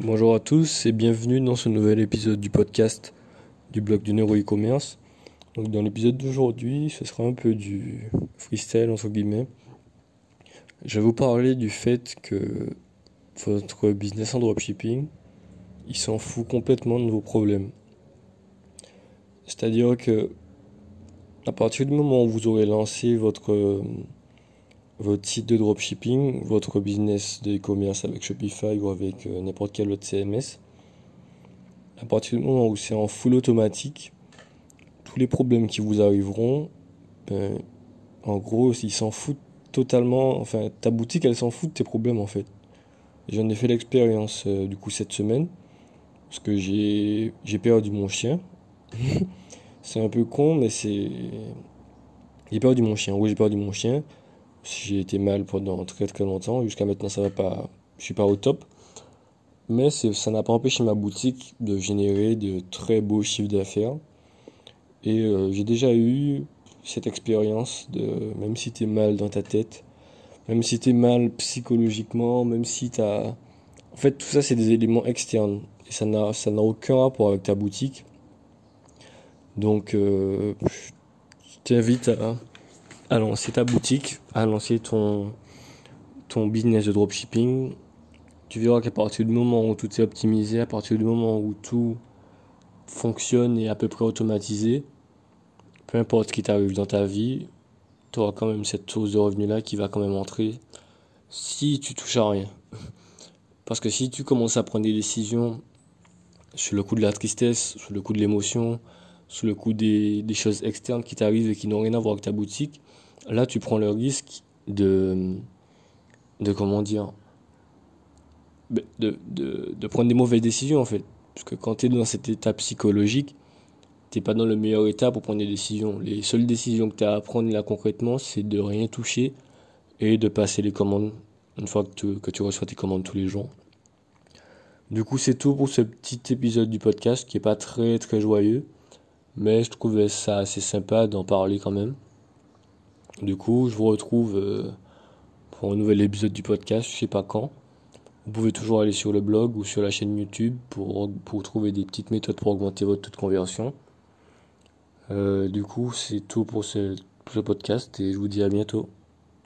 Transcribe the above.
Bonjour à tous et bienvenue dans ce nouvel épisode du podcast du blog du neuro e-commerce. Donc dans l'épisode d'aujourd'hui, ce sera un peu du freestyle entre guillemets. Je vais vous parler du fait que votre business en dropshipping, il s'en fout complètement de vos problèmes. C'est-à-dire que à partir du moment où vous aurez lancé votre votre site de dropshipping, votre business de e-commerce avec Shopify ou avec euh, n'importe quel autre CMS, à partir du moment où c'est en full automatique, tous les problèmes qui vous arriveront, ben, en gros, ils s'en foutent totalement, enfin, ta boutique, elle s'en fout de tes problèmes en fait. J'en ai fait l'expérience euh, du coup cette semaine, parce que j'ai perdu mon chien. c'est un peu con, mais c'est... J'ai perdu mon chien, oui j'ai perdu mon chien j'ai été mal pendant très très longtemps. Jusqu'à maintenant, ça va pas. Je suis pas au top. Mais ça n'a pas empêché ma boutique de générer de très beaux chiffres d'affaires. Et euh, j'ai déjà eu cette expérience de même si tu es mal dans ta tête, même si tu es mal psychologiquement, même si tu as. En fait, tout ça, c'est des éléments externes. Et ça n'a, aucun rapport avec ta boutique. Donc, euh, je t'invite à à lancer ta boutique, à lancer ton, ton business de dropshipping, tu verras qu'à partir du moment où tout est optimisé, à partir du moment où tout fonctionne et à peu près automatisé, peu importe ce qui t'arrive dans ta vie, tu auras quand même cette source de revenus là qui va quand même entrer si tu touches à rien. Parce que si tu commences à prendre des décisions sur le coup de la tristesse, sur le coup de l'émotion, sur le coup des, des choses externes qui t'arrivent et qui n'ont rien à voir avec ta boutique, là tu prends le risque de de comment dire de, prendre des mauvaises décisions en fait. Parce que quand tu es dans cet état psychologique t'es pas dans le meilleur état pour prendre des décisions. Les seules décisions que tu as à prendre là concrètement c'est de rien toucher et de passer les commandes une fois que tu, que tu reçois tes commandes tous les jours. Du coup c'est tout pour ce petit épisode du podcast qui est pas très très joyeux mais je trouvais ça assez sympa d'en parler quand même du coup, je vous retrouve euh, pour un nouvel épisode du podcast, je sais pas quand. Vous pouvez toujours aller sur le blog ou sur la chaîne YouTube pour, trouver des petites méthodes pour augmenter votre taux de conversion. Euh, du coup, c'est tout pour ce podcast et je vous dis à bientôt.